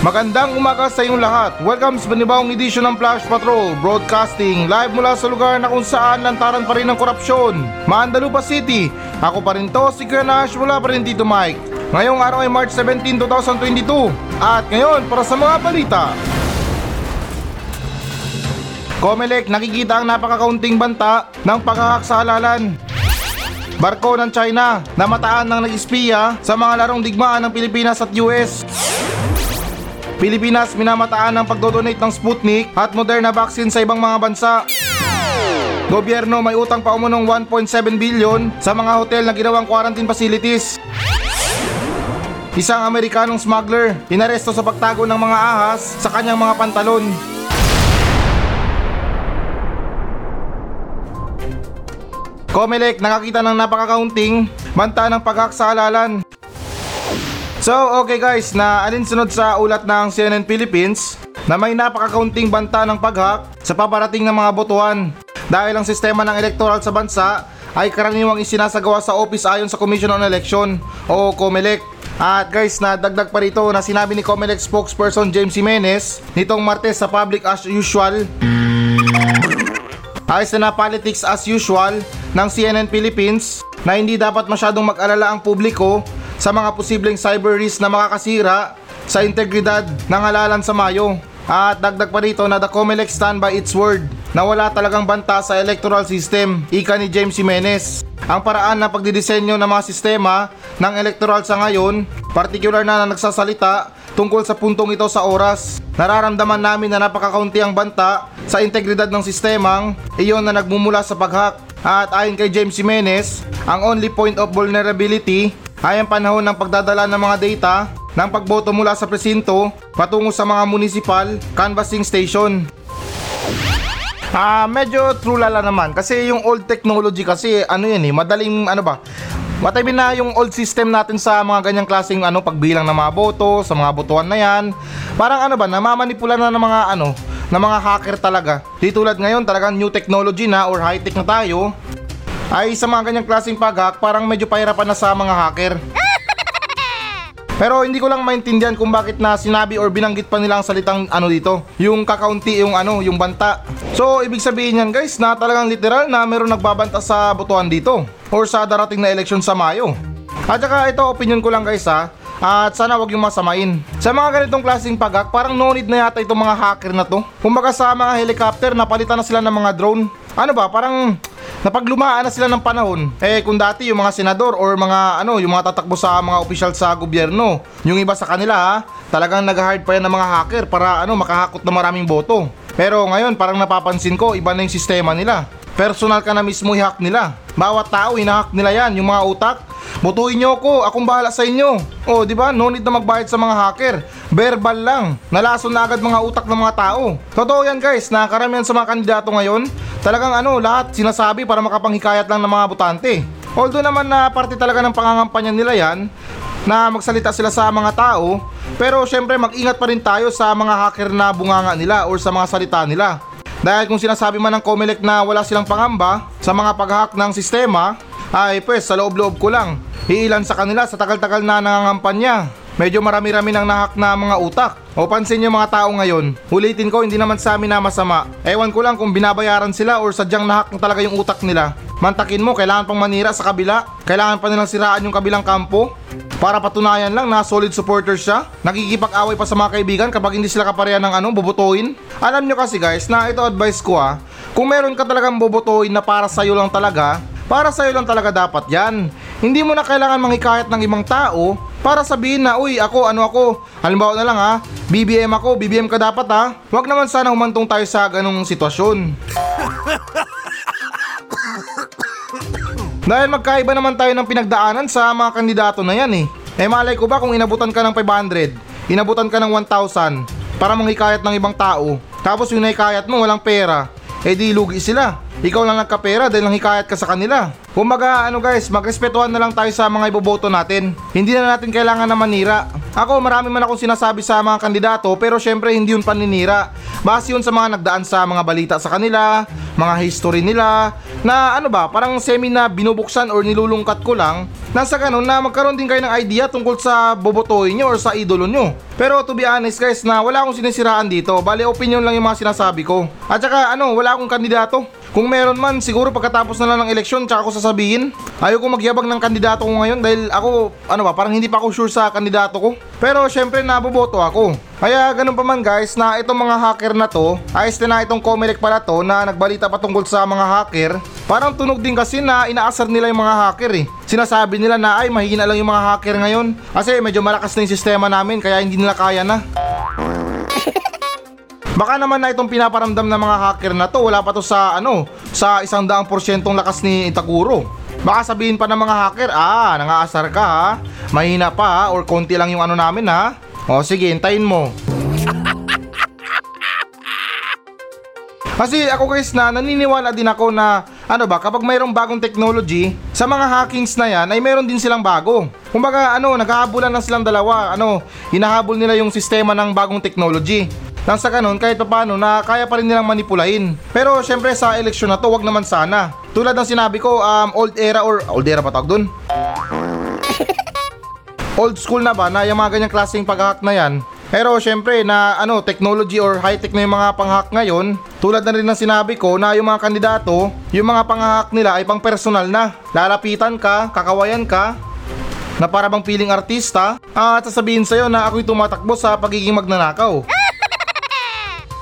Magandang umaga sa inyong lahat. Welcome sa panibawang edisyon ng Flash Patrol Broadcasting live mula sa lugar na kung saan lantaran pa rin ng korupsyon. Maandalupa City. Ako pa rin to, si Kuya Nash mula pa rin dito Mike. Ngayong araw ay March 17, 2022. At ngayon, para sa mga balita. Comelec nakikita ang napakakaunting banta ng paghahak sa halalan. Barko ng China namataan ng nag-espiya sa mga larong digmaan ng Pilipinas at US. Pilipinas minamataan ng pagdodonate ng Sputnik at Moderna vaccine sa ibang mga bansa. Gobyerno may utang pa umunong 1.7 billion sa mga hotel na ginawang quarantine facilities. Isang Amerikanong smuggler inaresto sa pagtago ng mga ahas sa kanyang mga pantalon. Comelec nakakita ng napakakaunting banta ng paghak. So okay guys, na alinsunod sa ulat ng CNN Philippines na may napakakaunting banta ng paghak sa paparating ng mga botohan dahil ang sistema ng electoral sa bansa ay karaniwang isinasagawa sa office ayon sa Commission on Election o COMELEC. At guys, na dagdag pa rito na sinabi ni COMELEC spokesperson James Jimenez nitong Martes sa public as usual Ayos na na politics as usual ng CNN Philippines na hindi dapat masyadong mag-alala ang publiko sa mga posibleng cyber risk na makakasira sa integridad ng halalan sa Mayo. At dagdag pa rito na the COMELEC stand by its word na wala talagang banta sa electoral system, ika ni James Jimenez. Ang paraan na pagdidisenyo ng mga sistema ng electoral sa ngayon, partikular na na nagsasalita tungkol sa puntong ito sa oras. Nararamdaman namin na napakakaunti ang banta sa integridad ng sistemang iyon na nagmumula sa paghak. At ayon kay James Jimenez, ang only point of vulnerability ay ang panahon ng pagdadala ng mga data ng pagboto mula sa presinto patungo sa mga municipal canvassing station. Ah, medyo true lala naman kasi yung old technology kasi ano yan eh, madaling ano ba? Matabi na yung old system natin sa mga ganyang klaseng ano pagbilang ng mga boto, sa mga botohan na yan. Parang ano ba, namamanipula na ng mga ano, ng mga hacker talaga. Di tulad ngayon talagang new technology na or high tech na tayo. Ay sa mga ganyang klaseng paghack, parang medyo pahirapan na sa mga hacker. Pero hindi ko lang maintindihan kung bakit na sinabi or binanggit pa nila ang salitang ano dito, yung kakaunti yung ano, yung banta. So ibig sabihin yan guys na talagang literal na meron nagbabanta sa botohan dito or sa darating na eleksyon sa Mayo. At saka ito opinion ko lang guys ha, at sana wag yung masamain. Sa mga ganitong klaseng pagak, parang no need na yata itong mga hacker na to. Kumbaga sa mga helicopter, napalitan na sila ng mga drone. Ano ba, parang napaglumaan na sila ng panahon. Eh kung dati yung mga senador or mga ano, yung mga tatakbo sa mga opisyal sa gobyerno, yung iba sa kanila ha, talagang nag-hard pa yan ng mga hacker para ano, makahakot ng maraming boto. Pero ngayon parang napapansin ko, iba na yung sistema nila. Personal ka na mismo i-hack nila. Bawat tao, hinahack nila yan, yung mga utak. Butuin nyo ako, akong bahala sa inyo. Oh, di ba? No need na magbayad sa mga hacker. Verbal lang. Nalason na agad mga utak ng mga tao. Totoo yan guys, na karamihan sa mga kandidato ngayon, talagang ano, lahat sinasabi para makapanghikayat lang ng mga botante. Although naman na parte talaga ng pangangampanya nila yan, na magsalita sila sa mga tao, pero syempre mag-ingat pa rin tayo sa mga hacker na bunganga nila or sa mga salita nila. Dahil kung sinasabi man ng Comelec na wala silang pangamba sa mga pag-hack ng sistema, ay pues sa loob-loob ko lang, iilan sa kanila sa tagal-tagal na nangangampanya. Medyo marami-rami nang nahak na mga utak. O pansin nyo mga tao ngayon, ulitin ko hindi naman sa amin na masama. Ewan ko lang kung binabayaran sila or sadyang nahak na talaga yung utak nila. Mantakin mo, kailangan pang manira sa kabila. Kailangan pa nilang siraan yung kabilang kampo. Para patunayan lang na solid supporter siya. Nakikipag-away pa sa mga kaibigan kapag hindi sila kapareha ng ano, bubutuin. Alam nyo kasi guys, na ito advice ko ah. Kung meron ka talagang bubutuin na para sa'yo lang talaga, para sa'yo lang talaga dapat yan. Hindi mo na kailangan manghikayat ng ibang tao para sabihin na, uy, ako, ano ako. Halimbawa na lang ha, BBM ako, BBM ka dapat ha. Huwag naman sana humantong tayo sa ganong sitwasyon. Dahil magkaiba naman tayo ng pinagdaanan sa mga kandidato na yan eh. Eh malay ko ba kung inabutan ka ng 500, inabutan ka ng 1,000 para manghikayat ng ibang tao, tapos yung nahikayat mo walang pera, eh di lugi sila. Ikaw lang nagkapera dahil nang hikayat ka sa kanila. Kumbaga ano guys, magrespetuhan na lang tayo sa mga iboboto natin. Hindi na natin kailangan na manira. Ako marami man akong sinasabi sa mga kandidato pero syempre hindi yun paninira. Base yun sa mga nagdaan sa mga balita sa kanila, mga history nila, na ano ba, parang semi na binubuksan or nilulungkat ko lang nang sa ganun na magkaroon din kayo ng idea tungkol sa bobotohin nyo or sa idolo nyo. Pero to be honest guys na wala akong sinisiraan dito, bali opinion lang yung mga sinasabi ko. At saka ano, wala akong kandidato. Kung meron man, siguro pagkatapos na lang ng eleksyon, tsaka ko sasabihin. Ayoko magyabang ng kandidato ko ngayon dahil ako, ano ba, parang hindi pa ako sure sa kandidato ko. Pero syempre, naboboto ako. Kaya ganun pa man guys, na itong mga hacker na to, ayos din na itong Comelec pala to na nagbalita pa tungkol sa mga hacker. Parang tunog din kasi na inaasar nila yung mga hacker eh. Sinasabi nila na ay mahihina lang yung mga hacker ngayon. Kasi medyo malakas na yung sistema namin kaya hindi nila kaya na. Baka naman na itong pinaparamdam ng mga hacker na to, wala pa to sa ano, sa isang daang porsyentong lakas ni Itakuro. Baka sabihin pa ng mga hacker, ah, nangaasar ka ha, mahina pa ha, or konti lang yung ano namin ha. O sige, hintayin mo. Kasi ako guys na naniniwala din ako na ano ba kapag mayroong bagong technology sa mga hackings na yan ay mayroon din silang bago. Kumbaga ano naghahabulan lang silang dalawa ano hinahabol nila yung sistema ng bagong technology. Nang sa ganun kahit paano na kaya pa rin nilang manipulahin. Pero syempre sa eleksyon na to wag naman sana. Tulad ng sinabi ko um, old era or old era pa tawag dun? old school na ba na yung mga ganyang klaseng pag-hack na yan pero syempre na ano technology or high-tech na yung mga pang-hack ngayon, tulad na rin ng sinabi ko na yung mga kandidato, yung mga pang-hack nila ay pang personal na. Lalapitan ka, kakawayan ka, na para bang piling artista, at sasabihin sa'yo na ako'y tumatakbo sa pagiging magnanakaw.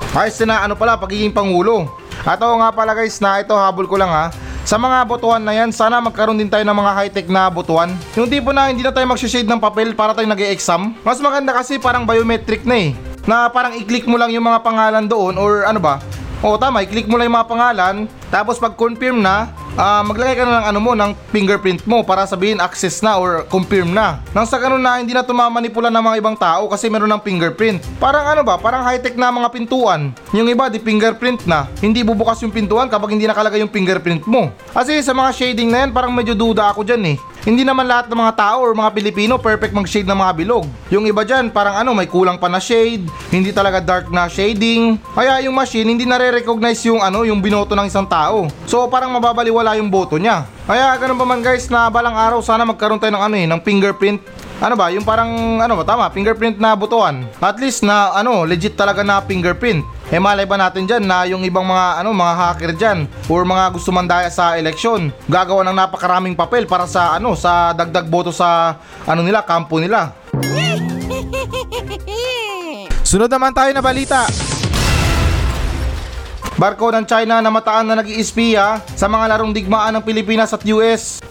Ayos na ano pala, pagiging pangulo. At oo nga pala guys na ito habol ko lang ha. Sa mga botuhan na yan, sana magkaroon din tayo ng mga high-tech na botuhan. Yung tipo na hindi na tayo mag-shade ng papel para tayo nag-e-exam. Mas maganda kasi parang biometric na eh. Na parang i-click mo lang yung mga pangalan doon or ano ba. O tama, i-click mo lang yung mga pangalan. Tapos pag confirm na, ah, maglagay ka na ng ano mo, ng fingerprint mo para sabihin access na or confirm na. Nang sa ganun na hindi na tumamanipula ng mga ibang tao kasi meron ng fingerprint. Parang ano ba, parang high-tech na mga pintuan. Yung iba di fingerprint na. Hindi bubukas yung pintuan kapag hindi nakalagay yung fingerprint mo. Kasi sa mga shading na yan, parang medyo duda ako dyan eh. Hindi naman lahat ng mga tao or mga Pilipino perfect mag-shade ng mga bilog. Yung iba dyan, parang ano, may kulang pa na shade, hindi talaga dark na shading. Kaya yung machine hindi nare-recognize yung ano, yung binoto ng isang tao. So parang mababaliwala yung boto niya. Kaya ganun pa man guys na balang araw sana magkaroon tayo ng ano eh, ng fingerprint ano ba, yung parang ano ba tama, fingerprint na butuan. At least na ano, legit talaga na fingerprint. Eh malay ba natin dyan na yung ibang mga ano mga hacker dyan or mga gusto mandaya sa eleksyon gagawa ng napakaraming papel para sa ano sa dagdag boto sa ano nila kampo nila. Sunod naman tayo na balita. Barko ng China na mataan na nag-iispiya sa mga larong digmaan ng Pilipinas at US.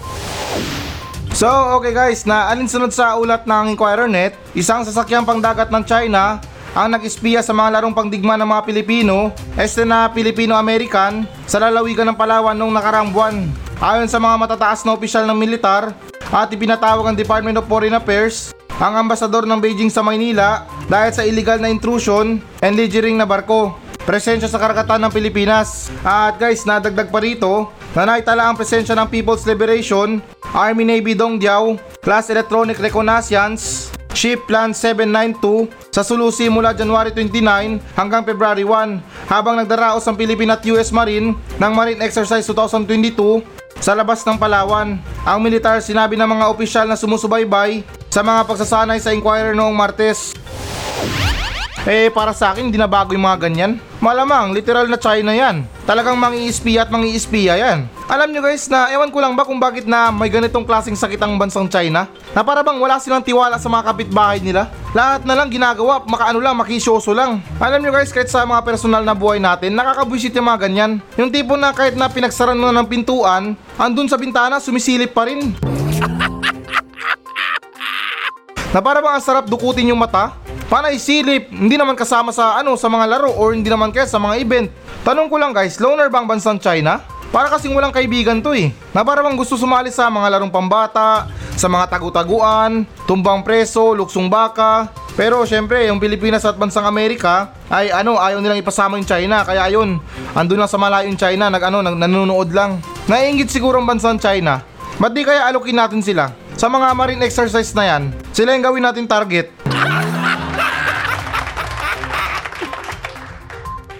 So, okay guys, na alinsunod sa ulat ng Inquirer Net, isang sasakyang pangdagat ng China ang nag-espiya sa mga larong pangdigma ng mga Pilipino, este na Filipino-American, sa lalawigan ng Palawan noong nakarang buwan. Ayon sa mga matataas na opisyal ng militar at ipinatawag ang Department of Foreign Affairs, ang ambasador ng Beijing sa Maynila dahil sa illegal na intrusion and littering na barko. Presensya sa karagatan ng Pilipinas. At guys, nadagdag pa rito na naitala ang presensya ng People's Liberation, Army Navy Dongdiao, Class Electronic Reconnaissance, Ship Plan 792 sa Sulusi mula January 29 hanggang February 1 habang nagdaraos ang Philippine at US Marine ng Marine Exercise 2022 sa labas ng Palawan. Ang militar sinabi ng mga opisyal na sumusubaybay sa mga pagsasanay sa inquirer noong Martes. Eh para sa akin hindi na bago yung mga ganyan. Malamang literal na China yan. Talagang mangi-espiya at mangi-espiya yan. Alam nyo guys na ewan ko lang ba kung bakit na may ganitong klaseng sakit ang bansang China? Na para bang wala silang tiwala sa mga kapitbahay nila? Lahat na lang ginagawa, makaano lang, makisyoso lang. Alam nyo guys, kahit sa mga personal na buhay natin, nakakabwisit yung mga ganyan. Yung tipo na kahit na pinagsaran mo na ng pintuan, andun sa bintana, sumisilip pa rin. na para bang ang sarap dukutin yung mata? Panay silip, hindi naman kasama sa ano sa mga laro or hindi naman kaya sa mga event. Tanong ko lang guys, loner bang bansang China? Para kasing walang kaibigan to eh. Na para bang gusto sumali sa mga larong pambata, sa mga tagu-taguan, tumbang preso, luksong baka. Pero syempre, yung Pilipinas at bansang Amerika ay ano, ayaw nilang ipasama yung China. Kaya ayun, andun lang sa malayong China, nag ano, nag, nanonood lang. Naiingit siguro ang bansang China. Ba't di kaya alokin natin sila? Sa mga marine exercise na yan, sila yung gawin natin target.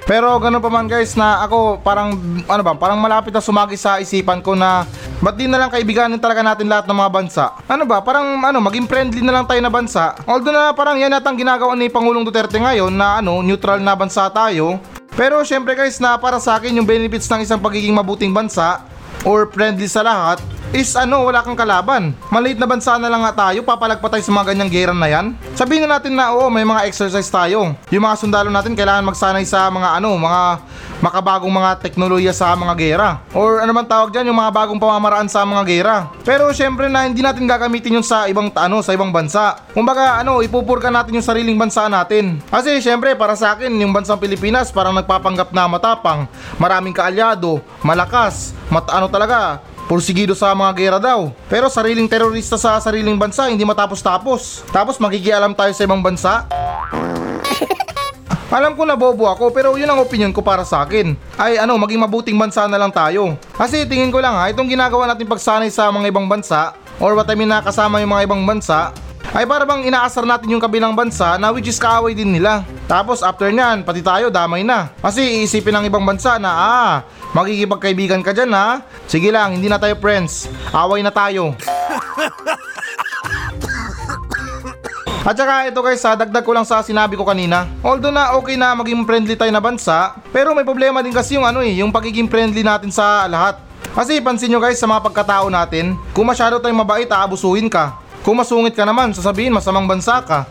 Pero ganun pa man guys na ako parang ano ba, parang malapit na sumagi sa isipan ko na ba't di na lang kaibiganin talaga natin lahat ng mga bansa? Ano ba, parang ano, maging friendly na lang tayo na bansa. Although na parang yan natang ginagawa ni Pangulong Duterte ngayon na ano, neutral na bansa tayo. Pero syempre guys na para sa akin yung benefits ng isang pagiging mabuting bansa or friendly sa lahat is ano, wala kang kalaban. Maliit na bansa na lang nga tayo, papalag pa tayo sa mga ganyang gera na yan. Sabihin na natin na oo, may mga exercise tayo. Yung mga sundalo natin kailangan magsanay sa mga ano, mga makabagong mga teknolohiya sa mga gera. Or ano man tawag dyan, yung mga bagong pamamaraan sa mga gera. Pero syempre na hindi natin gagamitin yun sa ibang ano, sa ibang bansa. Kumbaga ano, ipupurka natin yung sariling bansa natin. Kasi syempre para sa akin, yung bansang Pilipinas parang nagpapanggap na matapang, maraming kaalyado, malakas, mat ano talaga, Pursigido sa mga gera daw. Pero sariling terorista sa sariling bansa, hindi matapos-tapos. Tapos magigialam tayo sa ibang bansa? Alam ko na bobo ako pero yun ang opinion ko para sa akin. Ay ano, maging mabuting bansa na lang tayo. Kasi tingin ko lang ha, itong ginagawa natin pagsanay sa mga ibang bansa or what I mean na kasama yung mga ibang bansa ay para bang inaasar natin yung kabilang bansa na which is kaaway din nila. Tapos after nyan, pati tayo damay na. Kasi iisipin ng ibang bansa na ah, magkikipagkaibigan ka dyan ha. Sige lang, hindi na tayo friends. Away na tayo. At saka ito guys, ha, dagdag ko lang sa sinabi ko kanina. Although na okay na maging friendly tayo na bansa, pero may problema din kasi yung ano eh, yung pagiging friendly natin sa lahat. Kasi pansin nyo guys sa mga pagkatao natin, kung masyado tayong mabait, aabusuhin ka. Kung masungit ka naman, sasabihin masamang bansa ka.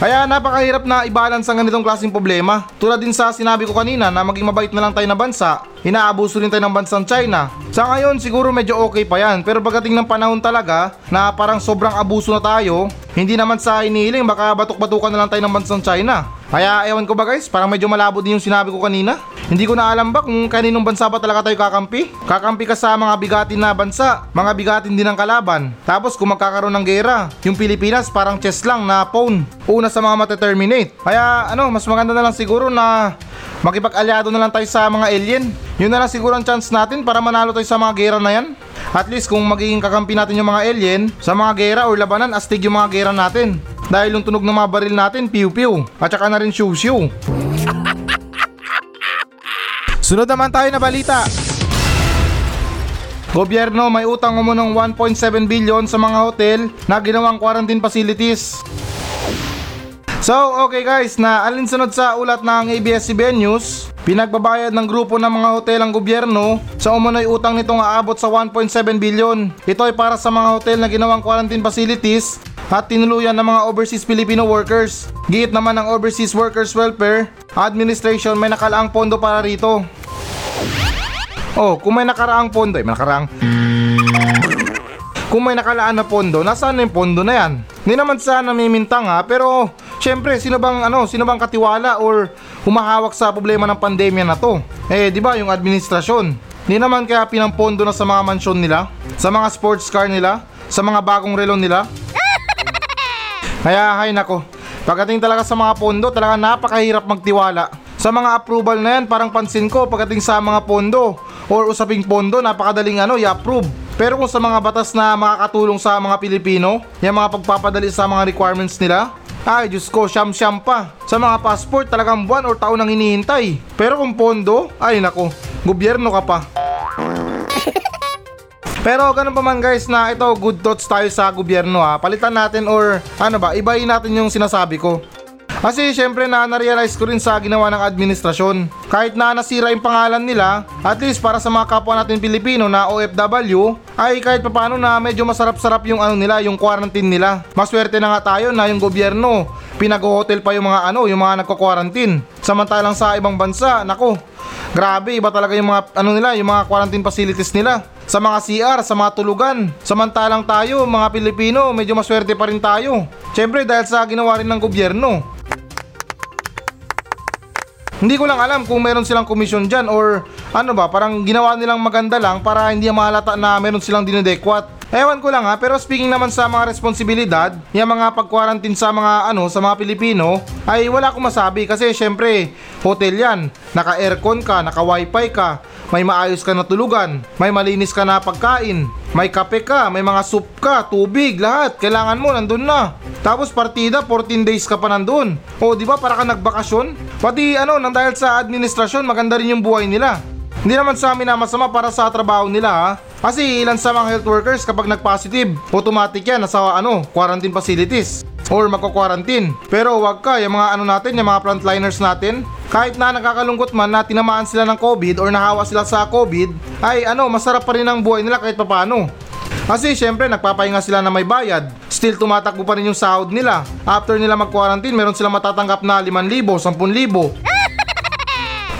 Kaya napakahirap na i-balance ang ganitong klaseng problema. Tulad din sa sinabi ko kanina na maging mabait na lang tayo na bansa, inaabuso rin tayo ng bansang China. Sa ngayon siguro medyo okay pa yan, pero pagdating ng panahon talaga na parang sobrang abuso na tayo, hindi naman sa inihiling baka batok-batukan na lang tayo ng bansang China. Kaya ewan ko ba guys, parang medyo malabo din yung sinabi ko kanina. Hindi ko na alam ba kung kaninong bansa ba talaga tayo kakampi? Kakampi ka sa mga bigatin na bansa, mga bigatin din ng kalaban. Tapos kung magkakaroon ng gera, yung Pilipinas parang chess lang na phone. Una sa mga mateterminate. Kaya ano, mas maganda na lang siguro na makipag-alyado na lang tayo sa mga alien. Yun na lang siguro ang chance natin para manalo tayo sa mga gera na yan. At least kung magiging kakampi natin yung mga alien, sa mga gera or labanan, astig yung mga gera natin. Dahil yung tunog ng mga baril natin, piw-piw. At saka na rin shoo-shoo. Sunod naman tayo na balita. Gobyerno may utang umunong 1.7 billion sa mga hotel na ginawang quarantine facilities. So, okay guys, na alinsunod sa ulat ng ABS-CBN News, pinagbabayad ng grupo ng mga hotel ang gobyerno sa umunoy utang nitong aabot sa 1.7 billion. Ito ay para sa mga hotel na ginawang quarantine facilities at tinuluyan ng mga overseas Filipino workers. Giit naman ng Overseas Workers Welfare Administration may nakalaang pondo para rito. Oh, kung may nakaraang pondo, eh, may nakaraang... Kung may nakalaan na pondo, nasaan na yung pondo na yan? Hindi naman sa namimintang ha, pero syempre, sino bang, ano, sino bang katiwala or humahawak sa problema ng pandemya na to? Eh, di ba yung administrasyon? Hindi naman kaya pinampondo na sa mga mansyon nila, sa mga sports car nila, sa mga bagong relo nila? Kaya, hay nako, pagdating talaga sa mga pondo, talaga napakahirap magtiwala. Sa mga approval na yan, parang pansin ko pagdating sa mga pondo or usaping pondo, napakadaling ano, i-approve. Pero kung sa mga batas na makakatulong sa mga Pilipino, yung mga pagpapadali sa mga requirements nila, ay Diyos ko, siyam-siyam pa. Sa mga passport, talagang buwan or taon ang hinihintay. Pero kung pondo, ay nako, gobyerno ka pa. Pero ganun pa man guys na ito good thoughts tayo sa gobyerno ha. Palitan natin or ano ba, ibahin natin yung sinasabi ko. Kasi syempre na na-realize ko rin sa ginawa ng administrasyon. Kahit na nasira yung pangalan nila, at least para sa mga kapwa natin Pilipino na OFW, ay kahit papano na medyo masarap-sarap yung ano nila, yung quarantine nila. Maswerte na nga tayo na yung gobyerno, pinag-hotel pa yung mga ano, yung mga nagko-quarantine. Samantalang sa ibang bansa, nako, grabe, iba talaga yung mga ano nila, yung mga quarantine facilities nila sa mga CR, sa mga tulugan. Samantalang tayo, mga Pilipino, medyo maswerte pa rin tayo. Siyempre dahil sa ginawa rin ng gobyerno. Hindi ko lang alam kung meron silang komisyon dyan or ano ba, parang ginawa nilang maganda lang para hindi mahalata na meron silang dinedekwat. Ewan ko lang ha, pero speaking naman sa mga responsibilidad, yung mga pag-quarantine sa mga ano, sa mga Pilipino, ay wala akong masabi kasi syempre, hotel yan, naka-aircon ka, naka-wifi ka, may maayos ka na tulugan, may malinis ka na pagkain. May kape ka, may mga soup ka, tubig, lahat. Kailangan mo, nandun na. Tapos partida, 14 days ka pa nandun. O, di ba, para ka nagbakasyon? Pati ano, nang dahil sa administrasyon, maganda rin yung buhay nila. Hindi naman sa amin na masama para sa trabaho nila ha. Kasi ilan sa mga health workers kapag nag-positive, automatic yan nasa ano, quarantine facilities or magko-quarantine. Pero wag ka, yung mga ano natin, yung mga frontliners natin, kahit na nakakalungkot man na tinamaan sila ng COVID or nahawa sila sa COVID, ay ano, masarap pa rin ang buhay nila kahit papano. Kasi syempre nagpapahinga sila na may bayad. Still tumatakbo pa rin yung sahod nila. After nila mag-quarantine, meron silang matatanggap na 5,000, 10,000.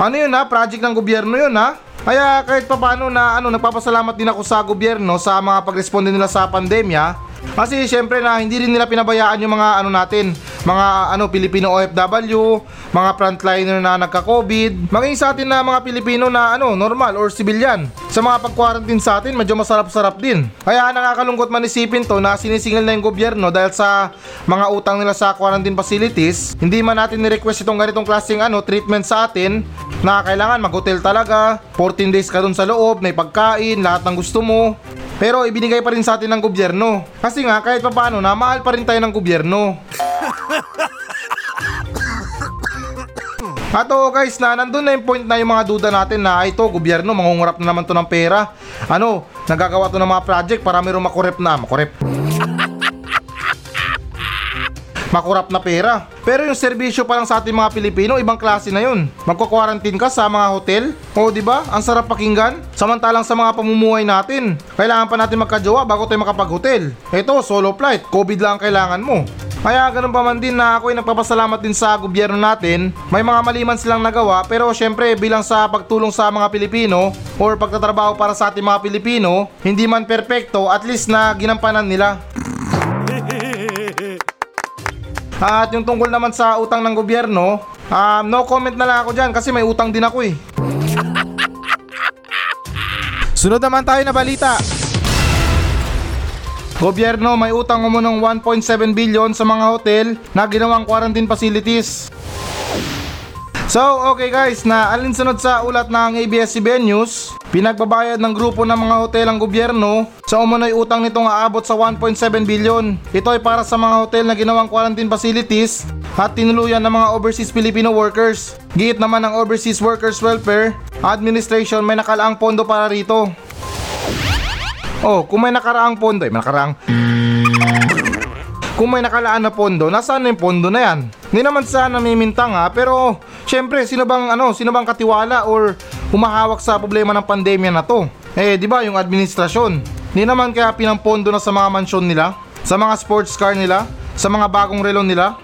Ano yun ha? Project ng gobyerno yun ha? Kaya kahit papano na ano, nagpapasalamat din ako sa gobyerno sa mga pagresponde nila sa pandemya. Kasi syempre na hindi rin nila pinabayaan yung mga ano natin, mga ano Pilipino OFW, mga frontliner na nagka-COVID, maging sa atin na mga Pilipino na ano normal or civilian. Sa mga pag-quarantine sa atin, medyo masarap-sarap din. Kaya nakakalungkot man isipin to na sinisingil na yung gobyerno dahil sa mga utang nila sa quarantine facilities. Hindi man natin ni-request itong ganitong klaseng ano treatment sa atin na kailangan mag-hotel talaga, 14 days ka dun sa loob, may pagkain, lahat ng gusto mo. Pero ibinigay pa rin sa atin ng gobyerno. Kasi nga kahit papaano na mahal pa rin tayo ng gobyerno. At oo guys na nandun na yung point na yung mga duda natin na ito gobyerno mangungurap na naman to ng pera. Ano, nagagawa to ng mga project para mayroong makurep na, makurep. Makurap na pera. Pero yung serbisyo pa lang sa ating mga Pilipino, ibang klase na yun. Magko-quarantine ka sa mga hotel? O di ba? Ang sarap pakinggan. Samantalang sa mga pamumuhay natin, kailangan pa natin magkajowa bago tayo makapag-hotel. Ito, solo flight, COVID lang ang kailangan mo. Kaya ganun pa man din na ako ay nagpapasalamat din sa gobyerno natin. May mga maliman silang nagawa pero syempre bilang sa pagtulong sa mga Pilipino or pagtatrabaho para sa ating mga Pilipino, hindi man perpekto at least na ginampanan nila. At yung tungkol naman sa utang ng gobyerno, um, no comment na lang ako dyan kasi may utang din ako eh. Sunod naman tayo na balita. Gobyerno may utang umunong 1.7 billion sa mga hotel na ginawang quarantine facilities. So, okay guys, na alinsunod sa ulat ng ABS-CBN News, pinagbabayad ng grupo ng mga hotel ang gobyerno sa umunoy utang nitong aabot sa 1.7 billion. Ito ay para sa mga hotel na ginawang quarantine facilities at tinuluyan ng mga overseas Filipino workers. Giit naman ng Overseas Workers Welfare Administration may nakalaang pondo para rito. Oh, kung may nakaraang pondo, eh, may nakaraang kung may nakalaan na pondo, nasaan na yung pondo na yan? Hindi naman sa namimintang ha, pero syempre, sino bang, ano, sino bang katiwala or humahawak sa problema ng pandemya na to? Eh, di ba yung administrasyon? Hindi naman kaya pinampondo na sa mga mansyon nila, sa mga sports car nila, sa mga bagong relo nila?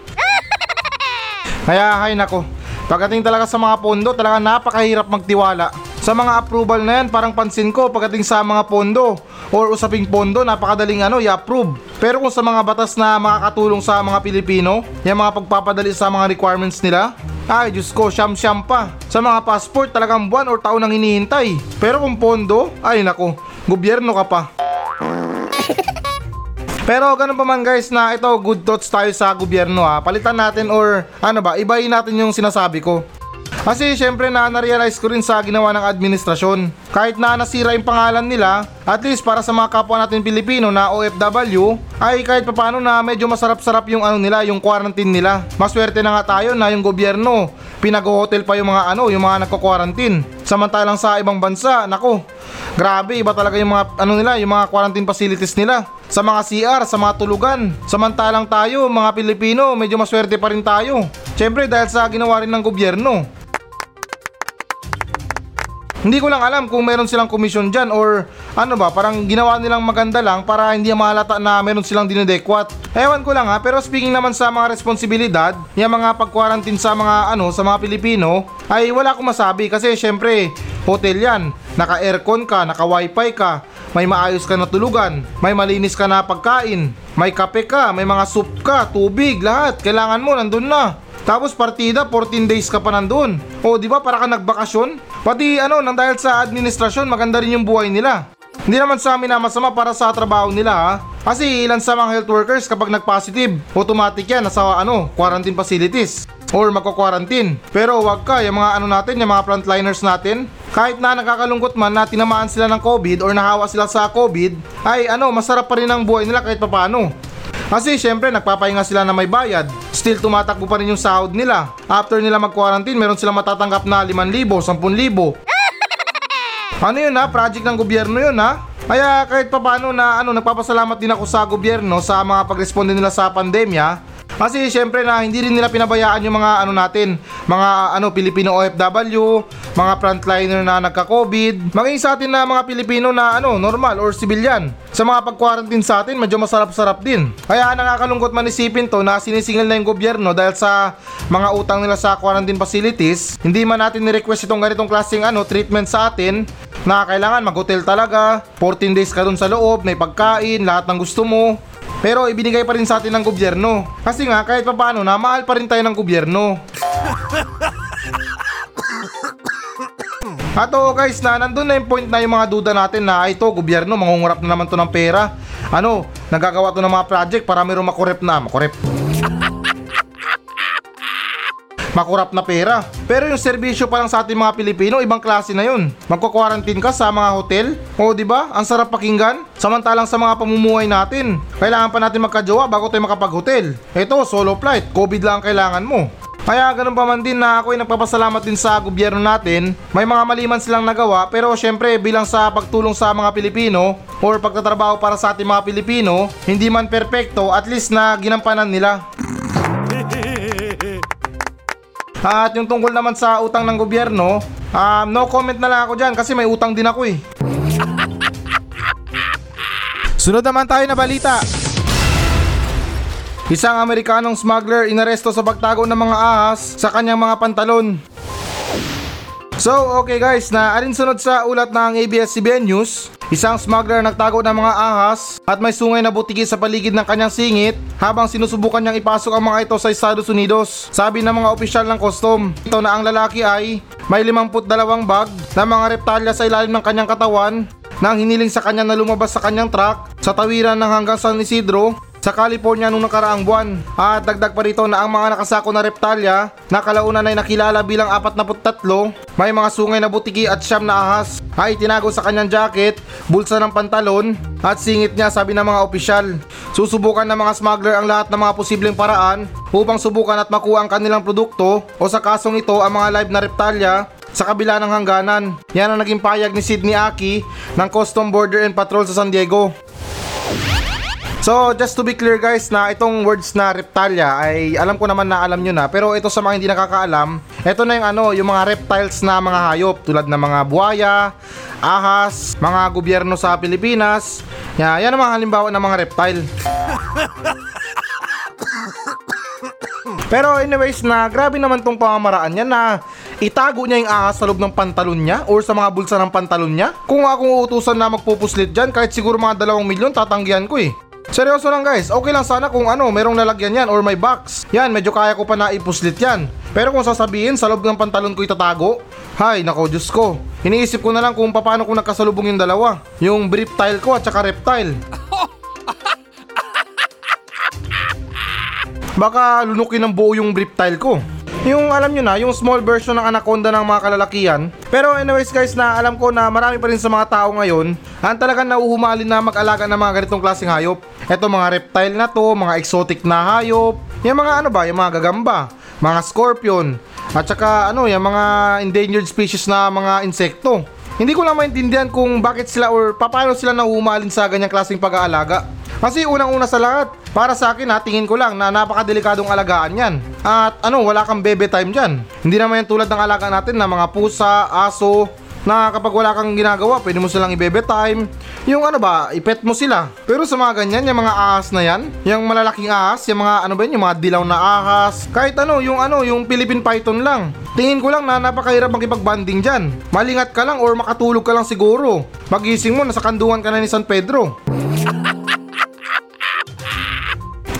Kaya, hay nako, pagdating talaga sa mga pondo, talaga napakahirap magtiwala. Sa mga approval na yan, parang pansin ko pagdating sa mga pondo or usaping pondo, napakadaling ano, i-approve. Pero kung sa mga batas na makakatulong sa mga Pilipino, yung mga pagpapadali sa mga requirements nila, ay Diyos ko, siyam-siyam pa. Sa mga passport, talagang buwan or taon ang hinihintay. Pero kung pondo, ay nako, gobyerno ka pa. Pero ganun pa man guys na ito good thoughts tayo sa gobyerno ha. Palitan natin or ano ba, ibayin natin yung sinasabi ko. Kasi syempre na na-realize ko rin sa ginawa ng administrasyon. Kahit na nasira yung pangalan nila, at least para sa mga kapwa natin Pilipino na OFW, ay kahit papano na medyo masarap-sarap yung ano nila, yung quarantine nila. Maswerte na nga tayo na yung gobyerno, pinag-hotel pa yung mga ano, yung mga nagko-quarantine. Samantalang sa ibang bansa, nako, grabe, iba talaga yung mga ano nila, yung mga quarantine facilities nila. Sa mga CR, sa mga tulugan. Samantalang tayo, mga Pilipino, medyo maswerte pa rin tayo. Siyempre dahil sa ginawa rin ng gobyerno. Hindi ko lang alam kung meron silang komisyon dyan or ano ba, parang ginawa nilang maganda lang para hindi mahalata na meron silang dinedekwat. Ewan ko lang ha, pero speaking naman sa mga responsibilidad, yung mga pag-quarantine sa mga ano, sa mga Pilipino, ay wala akong masabi kasi syempre, hotel yan, naka-aircon ka, naka-wifi ka, may maayos ka na tulugan, may malinis ka na pagkain, may kape ka, may mga soup ka, tubig, lahat, kailangan mo, nandun na. Tapos partida, 14 days ka pa nandun. O di ba para ka nagbakasyon? Pati ano, nang dahil sa administrasyon, maganda rin yung buhay nila. Hindi naman sa amin na masama para sa trabaho nila ha. Kasi ilan sa mga health workers kapag nag-positive, automatic yan nasa ano, quarantine facilities. or magko-quarantine. Pero wag ka, yung mga ano natin, yung mga frontliners natin, kahit na nakakalungkot man na tinamaan sila ng COVID or nahawa sila sa COVID, ay ano, masarap pa rin ang buhay nila kahit papano. Kasi syempre nagpapahinga sila na may bayad. Still tumatakbo pa rin yung sahod nila. After nila mag-quarantine, meron silang matatanggap na 5,000, 10,000. Ano yun ha? Project ng gobyerno yun ha? Kaya kahit papano na ano, nagpapasalamat din ako sa gobyerno sa mga pagresponde nila sa pandemya. Kasi syempre na hindi rin nila pinabayaan yung mga ano natin, mga ano Pilipino OFW, mga frontliner na nagka-COVID, maging sa atin na mga Pilipino na ano normal or civilian. Sa mga pag-quarantine sa atin, medyo masarap-sarap din. Kaya nakakalungkot man isipin to na sinisingil na yung gobyerno dahil sa mga utang nila sa quarantine facilities, hindi man natin ni-request itong ganitong klaseng ano treatment sa atin na kailangan mag-hotel talaga, 14 days ka dun sa loob, may pagkain, lahat ng gusto mo. Pero ibinigay pa rin sa atin ng gobyerno. Kasi nga kahit papaano na mahal pa rin tayo ng gobyerno. At oo guys, na nandun na yung point na yung mga duda natin na "Ay, ito, gobyerno, mangungurap na naman to ng pera. Ano, nagagawa to ng mga project para mayroong makurep na, makurep. Makurap na pera. Pero yung serbisyo pa lang sa ating mga Pilipino, ibang klase na yun. Magko-quarantine ka sa mga hotel. O di ba? Ang sarap pakinggan. Samantalang sa mga pamumuhay natin, kailangan pa natin magkajowa bago tayo makapag-hotel. Ito, solo flight. COVID lang ang kailangan mo. Kaya ganun pa man din na ako ay nagpapasalamat din sa gobyerno natin. May mga maliman silang nagawa pero syempre bilang sa pagtulong sa mga Pilipino or pagtatrabaho para sa ating mga Pilipino, hindi man perpekto at least na ginampanan nila. At yung tungkol naman sa utang ng gobyerno, um, no comment na lang ako dyan kasi may utang din ako eh. Sunod naman tayo na balita. Isang Amerikanong smuggler inaresto sa pagtago ng mga ahas sa kanyang mga pantalon. So, okay guys, na alinsunod sa ulat ng ABS-CBN News, isang smuggler nagtago ng mga ahas at may sungay na butiki sa paligid ng kanyang singit habang sinusubukan niyang ipasok ang mga ito sa Estados Unidos. Sabi ng mga opisyal ng custom, ito na ang lalaki ay may 52 bag na mga reptalya sa ilalim ng kanyang katawan nang hiniling sa kanya na lumabas sa kanyang truck sa tawiran ng hanggang San Isidro sa California noong nakaraang buwan. At dagdag pa rito na ang mga nakasako na reptalya na kalaunan ay nakilala bilang 43, may mga sungay na butiki at siyam na ahas ay tinago sa kanyang jacket, bulsa ng pantalon at singit niya sabi ng mga opisyal. Susubukan ng mga smuggler ang lahat ng mga posibleng paraan upang subukan at makuha ang kanilang produkto o sa kasong ito ang mga live na reptalya sa kabila ng hangganan. Yan ang naging payag ni Sydney Aki ng Custom Border and Patrol sa San Diego. So, just to be clear guys na itong words na reptalia ay alam ko naman na alam nyo na pero ito sa mga hindi nakakaalam, ito na yung ano, yung mga reptiles na mga hayop tulad ng mga buhaya, ahas, mga gobyerno sa Pilipinas. Yan, yan ang mga halimbawa ng mga reptile. Pero anyways na grabe naman tong pamamaraan niya na itago niya yung ahas sa loob ng pantalon niya or sa mga bulsa ng pantalon niya. Kung akong uutusan na magpupuslit dyan kahit siguro mga dalawang milyon tatanggihan ko eh. Seryoso lang guys, okay lang sana kung ano, merong lalagyan yan or may box. Yan, medyo kaya ko pa na ipuslit yan. Pero kung sasabihin, sa loob ng pantalon ko itatago, hay, nako Diyos ko. Iniisip ko na lang kung paano kung nagkasalubong yung dalawa. Yung reptile ko at saka reptile. Baka lunukin ng buo yung reptile ko. Yung alam nyo na, yung small version ng anaconda ng mga kalalakihan. Pero anyways guys, na alam ko na marami pa rin sa mga tao ngayon ang talagang nauhumalin na mag-alaga ng mga ganitong klaseng hayop. Eto mga reptile na to, mga exotic na hayop, yung mga ano ba, yung mga gagamba, mga scorpion, at saka ano, yung mga endangered species na mga insekto. Hindi ko lang maintindihan kung bakit sila or paano sila nauhumalin sa ganyang klaseng pag-aalaga. Kasi unang-una sa lahat, para sa akin ha, tingin ko lang na napakadelikadong alagaan yan. At ano, wala kang bebe time dyan. Hindi naman yan tulad ng alaga natin na mga pusa, aso, na kapag wala kang ginagawa, pwede mo silang i-bebe time. Yung ano ba, ipet mo sila. Pero sa mga ganyan, yung mga ahas na yan, yung malalaking ahas, yung mga ano ba yun, yung mga dilaw na ahas, kahit ano, yung ano, yung Philippine Python lang. Tingin ko lang na napakahirap makipag-banding dyan. Malingat ka lang or makatulog ka lang siguro. Magising mo, nasa kanduhan ka na ni San Pedro.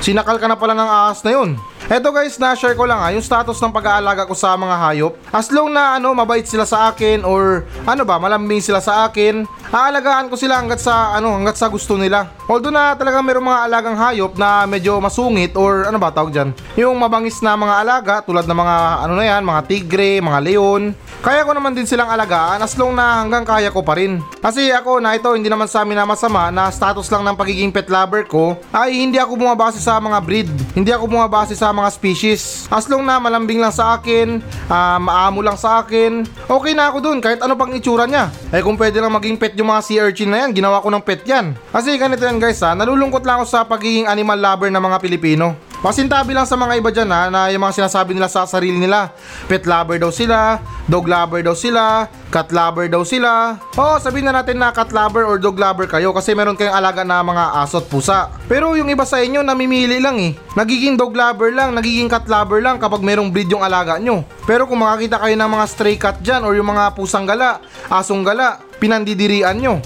Sinakal ka na pala ng ahas na yun. Eto guys, na-share ko lang ha, yung status ng pag-aalaga ko sa mga hayop. As long na ano, mabait sila sa akin or ano ba, malambing sila sa akin, aalagaan ko sila hanggat sa ano, hanggat sa gusto nila. Although na talaga mayroong mga alagang hayop na medyo masungit or ano ba tawag diyan, yung mabangis na mga alaga tulad ng mga ano na yan, mga tigre, mga leon. Kaya ko naman din silang alagaan as long na hanggang kaya ko pa rin. Kasi ako na ito hindi naman sa amin na masama na status lang ng pagiging pet lover ko ay hindi ako bumabase sa mga breed. Hindi ako bumabase sa mga species. As long na malambing lang sa akin, ah, maamo lang sa akin, okay na ako dun kahit ano pang itsura niya. Eh kung pwede lang maging pet yung mga sea urchin na yan, ginawa ko ng pet yan. Kasi ganito yan guys ha, nalulungkot lang ako sa pagiging animal lover ng mga Pilipino. Pasintabi lang sa mga iba dyan ha, na yung mga sinasabi nila sa sarili nila. Pet lover daw sila, dog lover daw sila, cat lover daw sila. Oo, sabihin na natin na cat lover or dog lover kayo kasi meron kayong alaga na mga aso at pusa. Pero yung iba sa inyo namimili lang eh. Nagiging dog lover lang, nagiging cat lover lang kapag merong breed yung alaga nyo. Pero kung makakita kayo ng mga stray cat dyan or yung mga pusang gala, asong gala, pinandidirian nyo.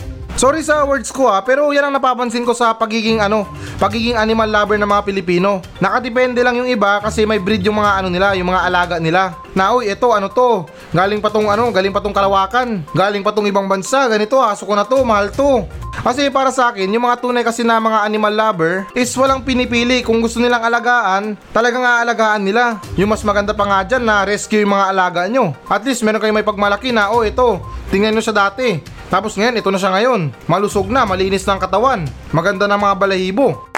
Sorry sa words ko ha, pero yan ang napapansin ko sa pagiging ano, pagiging animal lover ng mga Pilipino. Nakadepende lang yung iba kasi may breed yung mga ano nila, yung mga alaga nila. Na uy, ito ano to? Galing pa tong ano, galing pa tong kalawakan. Galing pa tong ibang bansa, ganito, aso ko na to, mahal to. Kasi para sa akin, yung mga tunay kasi na mga animal lover is walang pinipili kung gusto nilang alagaan, talagang aalagaan nila. Yung mas maganda pa nga dyan na rescue yung mga alaga nyo. At least meron kayong may pagmalaki na, oh ito, tingnan nyo siya dati. Tapos ngayon, ito na siya ngayon. Malusog na, malinis na ang katawan. Maganda na mga balahibo.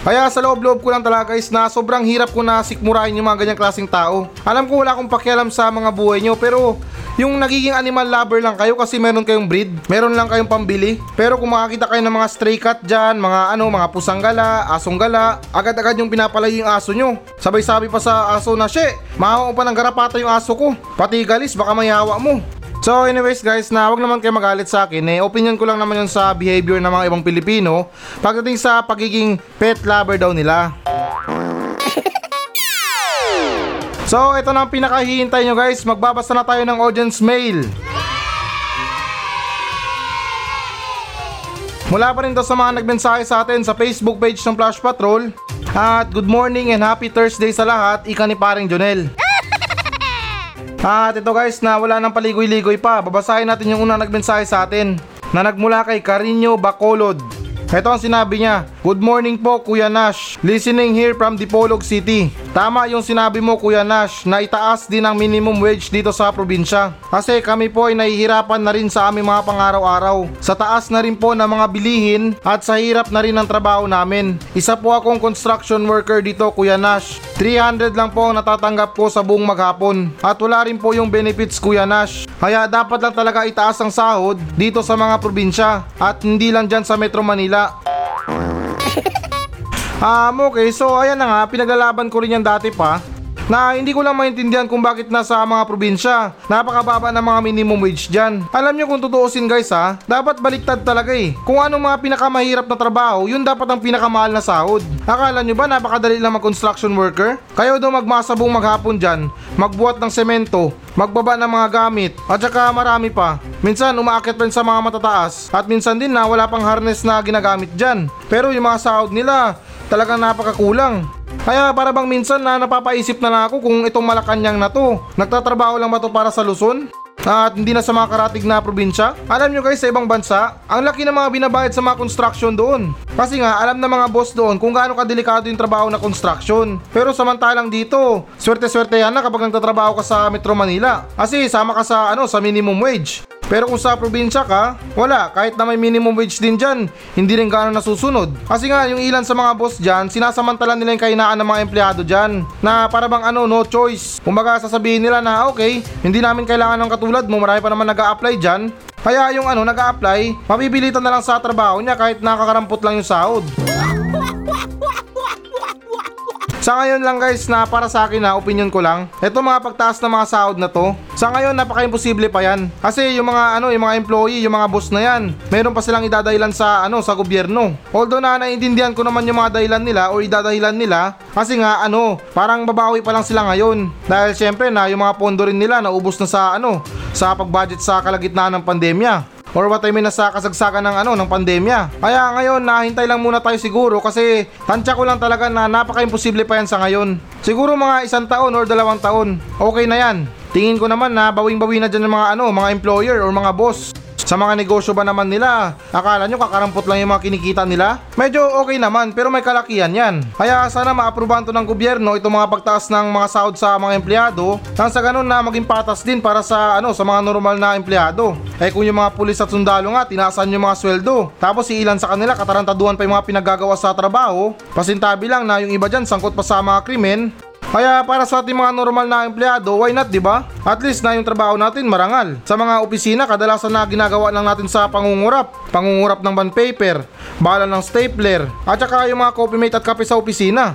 Kaya sa loob-loob ko lang talaga guys na sobrang hirap ko na sikmurahin yung mga ganyang klaseng tao. Alam ko wala akong pakialam sa mga buhay nyo pero yung nagiging animal lover lang kayo kasi meron kayong breed, meron lang kayong pambili. Pero kung makakita kayo ng mga stray cat dyan, mga ano, mga pusang gala, asong gala, agad-agad yung pinapalayo yung aso nyo. Sabay-sabi pa sa aso na, She, mahawa pa ng garapata yung aso ko. Pati galis, baka mayawa mo. So anyways guys, na wag naman kayo magalit sa akin eh, opinion ko lang naman yun sa behavior ng mga ibang Pilipino pagdating sa pagiging pet lover daw nila. So ito na ang pinakahihintay nyo guys, magbabasa na tayo ng audience mail. Mula pa rin to sa mga nagmensahe sa atin sa Facebook page ng Flash Patrol. At good morning and happy Thursday sa lahat, ika ni paring Jonel. At ito guys na wala nang paligoy-ligoy pa, babasahin natin yung unang nagmensahe sa atin na nagmula kay Carino Bacolod. Ito ang sinabi niya, Good morning po Kuya Nash, listening here from Dipolog City. Tama yung sinabi mo Kuya Nash na itaas din ang minimum wage dito sa probinsya. Kasi kami po ay nahihirapan na rin sa aming mga pangaraw-araw. Sa taas na rin po ng mga bilihin at sa hirap na rin ng trabaho namin. Isa po akong construction worker dito Kuya Nash. 300 lang po ang natatanggap ko sa buong maghapon. At wala rin po yung benefits Kuya Nash. Kaya dapat lang talaga itaas ang sahod dito sa mga probinsya at hindi lang dyan sa Metro Manila. Um, okay, so ayan na nga, pinaglalaban ko rin yan dati pa na hindi ko lang maintindihan kung bakit nasa mga probinsya. Napakababa ng mga minimum wage dyan. Alam nyo kung tutuusin guys ha, dapat baliktad talaga eh. Kung anong mga pinakamahirap na trabaho, yun dapat ang pinakamahal na sahod. Akala nyo ba napakadali lang mag-construction worker? Kayo daw magmasabong maghapon dyan, magbuhat ng semento, magbaba ng mga gamit, at saka marami pa. Minsan umaakit rin sa mga matataas, at minsan din na wala pang harness na ginagamit dyan. Pero yung mga sahod nila, talagang napakakulang. Kaya para bang minsan na napapaisip na lang ako kung itong Malacanang na to, nagtatrabaho lang ba to para sa Luzon? At hindi na sa mga karatig na probinsya? Alam nyo guys sa ibang bansa, ang laki ng mga binabayad sa mga construction doon. Kasi nga alam ng mga boss doon kung gaano kadelikado yung trabaho na construction. Pero samantalang dito, swerte-swerte yan na kapag nagtatrabaho ka sa Metro Manila. Kasi sama ka sa ano sa minimum wage. Pero kung sa probinsya ka, wala, kahit na may minimum wage din dyan, hindi rin gano'n nasusunod. Kasi nga, yung ilan sa mga boss dyan, sinasamantala nila yung kainaan ng mga empleyado dyan, na para bang ano, no choice. Kumbaga sasabihin nila na, okay, hindi namin kailangan ng katulad mo, marami pa naman nag apply dyan. Kaya yung ano, nag apply mabibilitan na lang sa trabaho niya kahit nakakarampot lang yung sahod. Sa ngayon lang guys na para sa akin na opinion ko lang, eto mga pagtaas ng mga sahod na to, sa ngayon napaka-imposible pa yan. Kasi yung mga ano, yung mga employee, yung mga boss na yan, meron pa silang idadahilan sa ano, sa gobyerno. Although na naiintindihan ko naman yung mga dahilan nila o idadahilan nila, kasi nga ano, parang babawi pa lang sila ngayon. Dahil syempre na yung mga pondo rin nila naubos na sa ano, sa pag-budget sa kalagitnaan ng pandemya. Or what I mean na sa kasagsagan ng ano ng pandemya. Kaya ngayon nahintay lang muna tayo siguro kasi tansya ko lang talaga na napaka-imposible pa yan sa ngayon. Siguro mga isang taon or dalawang taon. Okay na yan. Tingin ko naman na bawing-bawi na dyan ng mga ano, mga employer or mga boss. Sa mga negosyo ba naman nila? Akala nyo kakarampot lang yung mga kinikita nila? Medyo okay naman pero may kalakihan yan. Kaya sana maaprubahan to ng gobyerno itong mga pagtaas ng mga sahod sa mga empleyado nang sa ganun na maging patas din para sa ano sa mga normal na empleyado. Eh kung yung mga pulis at sundalo nga tinaasan yung mga sweldo tapos si ilan sa kanila katarantaduhan pa yung mga pinagagawa sa trabaho pasintabi lang na yung iba dyan sangkot pa sa mga krimen kaya para sa ating mga normal na empleyado, why not, di ba? At least na yung trabaho natin marangal. Sa mga opisina, kadalasan na ginagawa lang natin sa pangungurap. Pangungurap ng bond paper, bala ng stapler, at saka yung mga coffee mate at kape sa opisina.